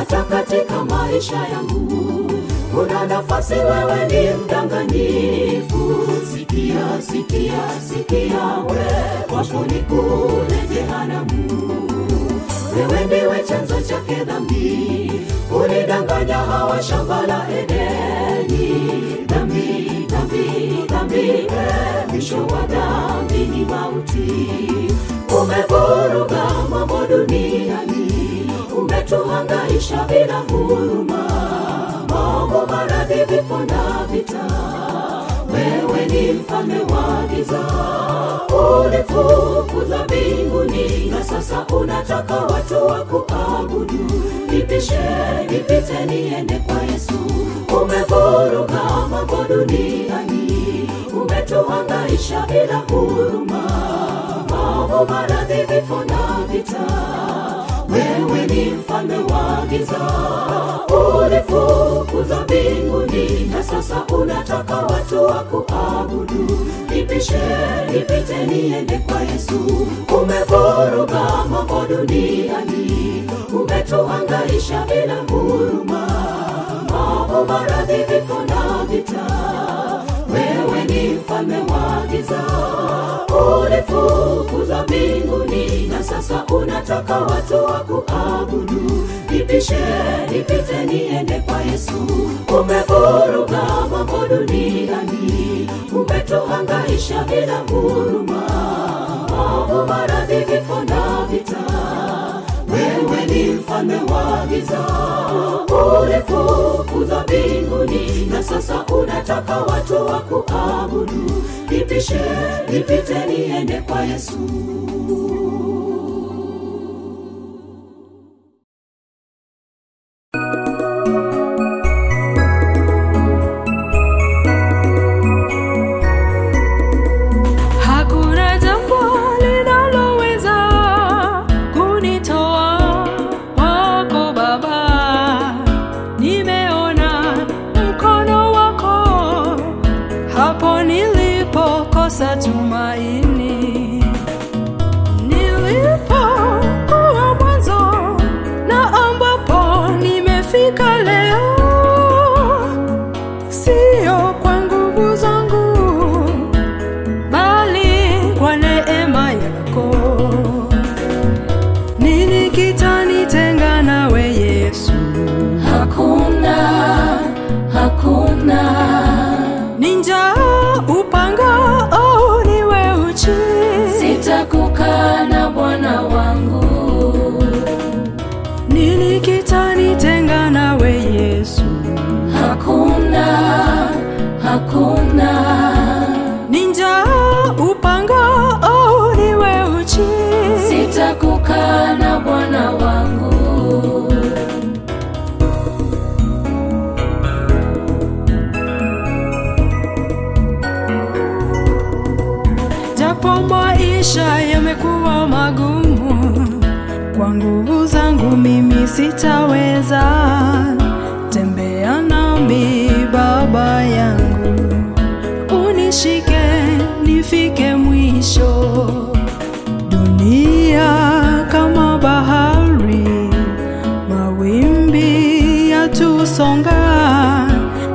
hata katika maisha yangu kuna nafasi wewe ni mdanganyifu. Sikia sikia sikia we wako ni kule jehanamu. Wewe ndiwe chanzo chake dhambi ulidanganya hawa shamba la edeni. Dhambi dhambi dhambi mwisho wa dhambi ni mauti. Umevuruga mambo duniani umetuhangaisha bila huruma. Maovu, maradhi vifo na vita. Wewe ni mfalme wa giza. Ulifukuza mbinguni na sasa unataka watu wa kuabudu. Nipishe nipite niende kwa yesu. Umevuruga mambo duniani. Umetuhangaisha bila huruma. Maovu, maradhi vifo na vita ni mfalme wa giza. Ulifukuza mbinguni na sasa unataka watu wa kuabudu. Nipishe nipite niende kwa yesu. Umevoroga mambo duniani. Umetuhangaisha bila huruma. Mambo maradhi vifo na vita. Wewe ni mfalme wa giza. Ulifukuza unataka watu wa kuabudu nipishe nipite niende kwa yesu. Umevuruga mambo duniani. Umetuhangaisha bila huruma. Mambo maradhi vifo na vita. Wewe ni mfalme wa giza. Ulifukuza mbinguni. Na sasa unataka watu wa kuabudu nipishe nipite niende kwa yesu nilipokosa tumaini, maisha yamekuwa magumu, kwa nguvu zangu mimi sitaweza. Tembea nami Baba yangu, unishike nifike mwisho. Dunia kama bahari, mawimbi yatusonga.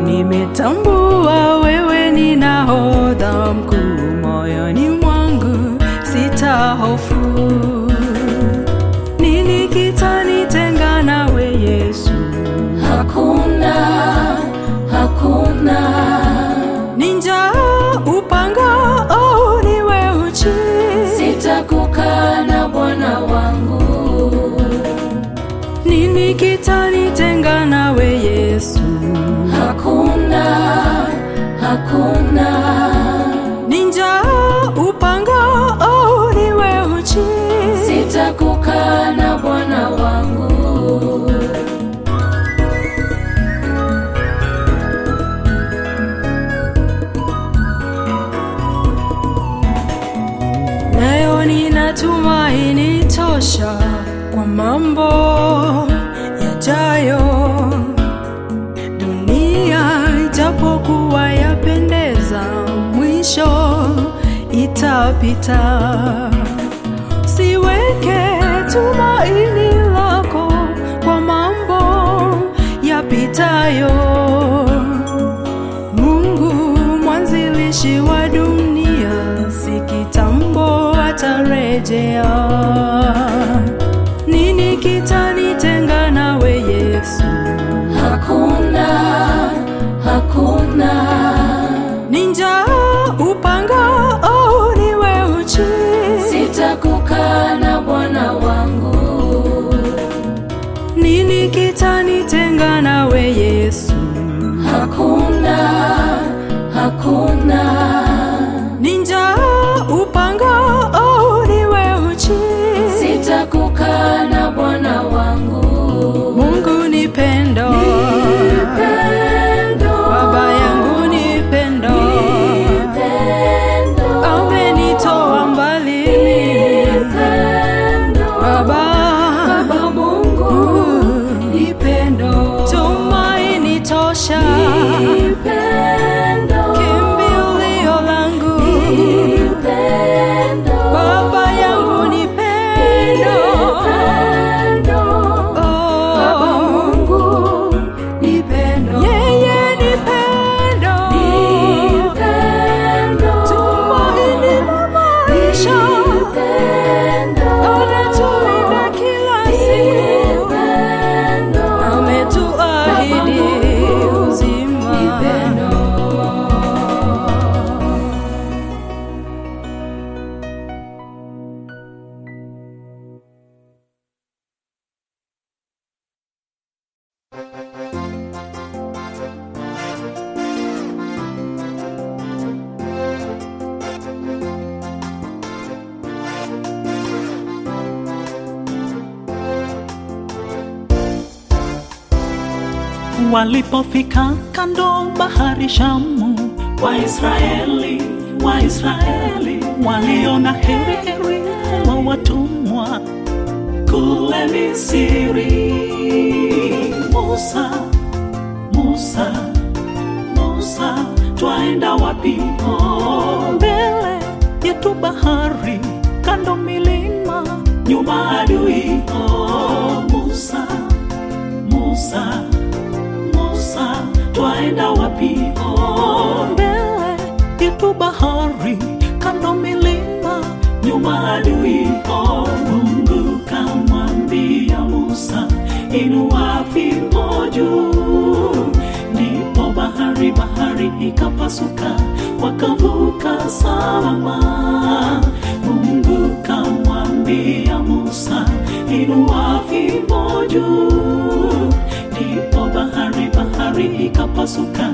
Nimetambua wewe ni nahodha mkuu a whole fool. Tumaini tosha kwa mambo yajayo. Dunia ijapokuwa yapendeza, mwisho itapita. Siweke tumaini lako kwa mambo yapitayo. Keep Walipofika kando bahari Shamu, Waisraeli Waisraeli waliona heri heri wa watumwa kule Misri. Musa, Musa, Musa, twaenda wapi? Mbele yetu bahari, kando milima, nyuma adui. Musa, Musa, Musa, twaenda wapi? Mbele yetu bahari, kando milima, nyuma adui. Oh, Mungu kamwambia Musa, inua fimbo juu. Ndipo bahari bahari ikapasuka, wakavuka salama. Mungu kamwambia Musa, inua fimbo juu bahari ikapasuka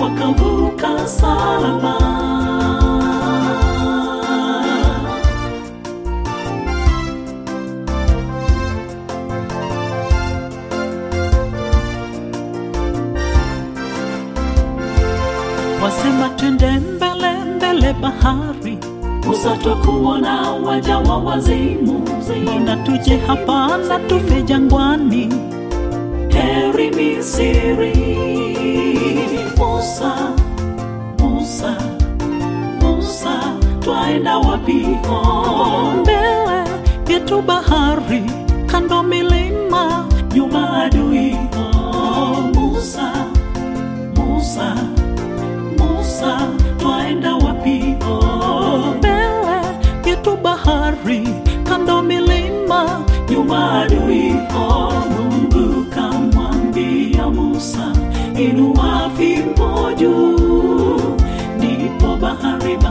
wakavuka salama. Wasema twende mbele mbele bahari usatokuona waja wa wazimu. Mbona tuje hapa na tufe jangwani. Heri Misri. Twaenda wapi? Mbele yetu bahari, kando milima, nyuma adui. Musa, Musa, Musa, twaenda wapi? Mbele yetu bahari, kando milima, nyuma adui. Oh,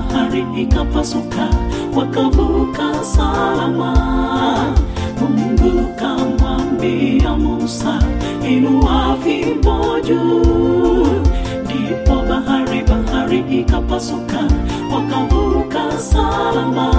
bahari ikapasuka, wakavuka salama. Mungu kamwambia Musa, inua fimbo juu. Ndipo bahari bahari ikapasuka, wakavuka salama.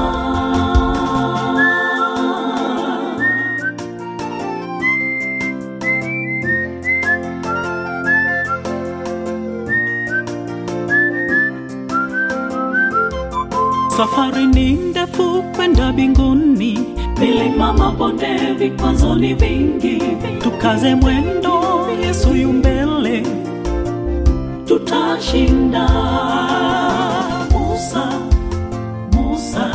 safari ni ndefu kwenda binguni milima, mabonde, vikwazo ni vingi, tukaze mwendo, Yesu yu mbele, tutashinda. Musa, Musa,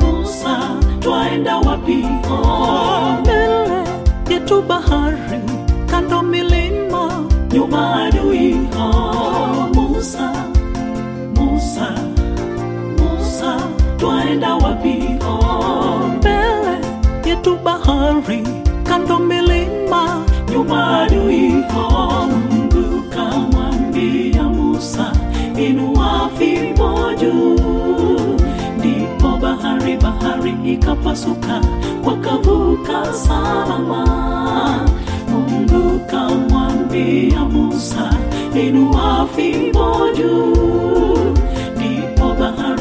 Musa, twaenda wapi? Oh, mbele yetu bahari, kando milima, nyuma adui. Oh, Musa twaenda wapi? Oh, yetu bahari, kando milima, nyuma adui. Oh, Mungu kamwambia Musa, inua fimbo juu. Ndipo bahari bahari ikapasuka, wakavuka salama. Mungu kamwambia Musa, inua fimbo juu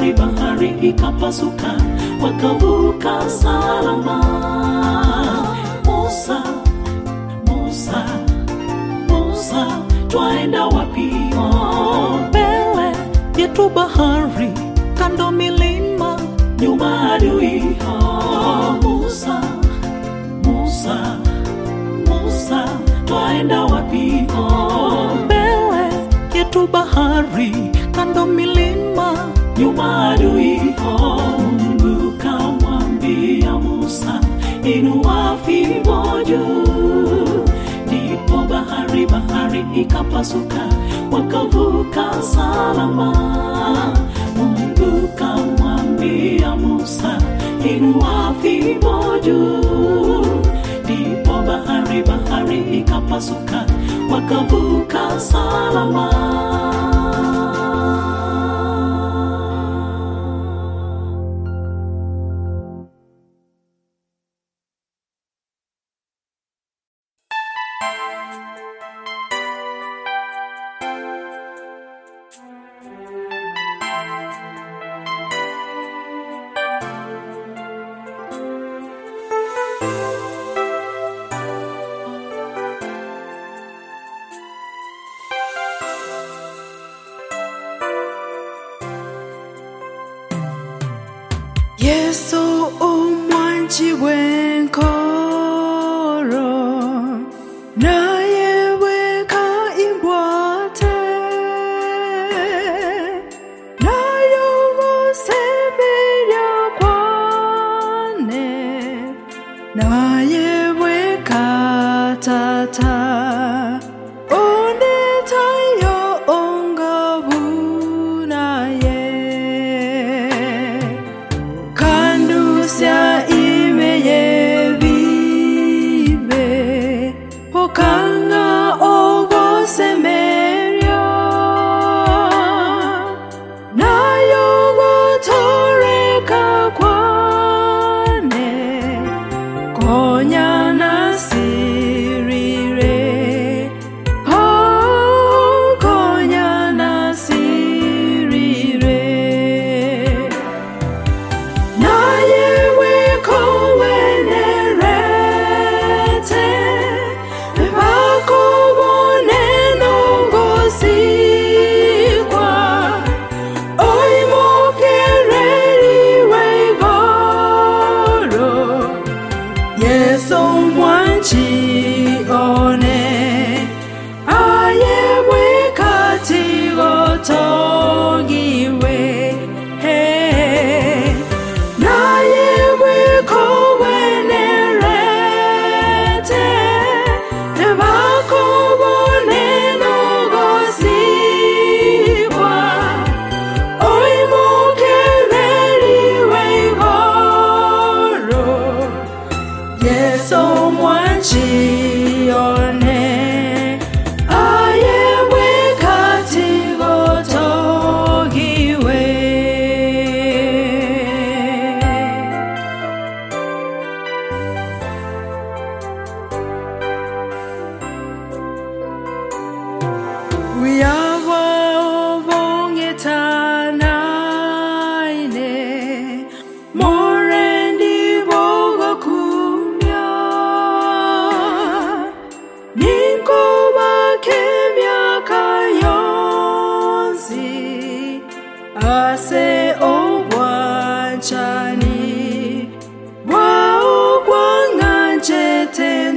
Bahari bahari ikapasuka, wakavuka salama. Musa, Musa, Musa, twaenda wapi? Mbele yetu bahari, kando milima, nyuma adui. Musa, Musa, Musa, twaenda wapi? Mbele yetu bahari, kando milima, nyuma adui. Mungu kamwambia Musa, inua fimbo juu. Ndipo bahari bahari ikapasuka, wakavuka salama. Mungu kamwambia Musa, inua fimbo juu. Ndipo bahari bahari ikapasuka, wakavuka salama.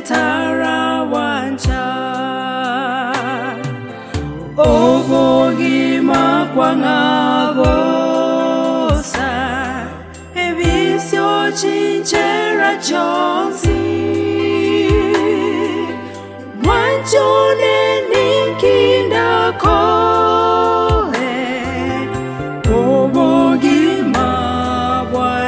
tarawancha. Okokima kwangabosa ebisyotshinchera jonsi mwantshone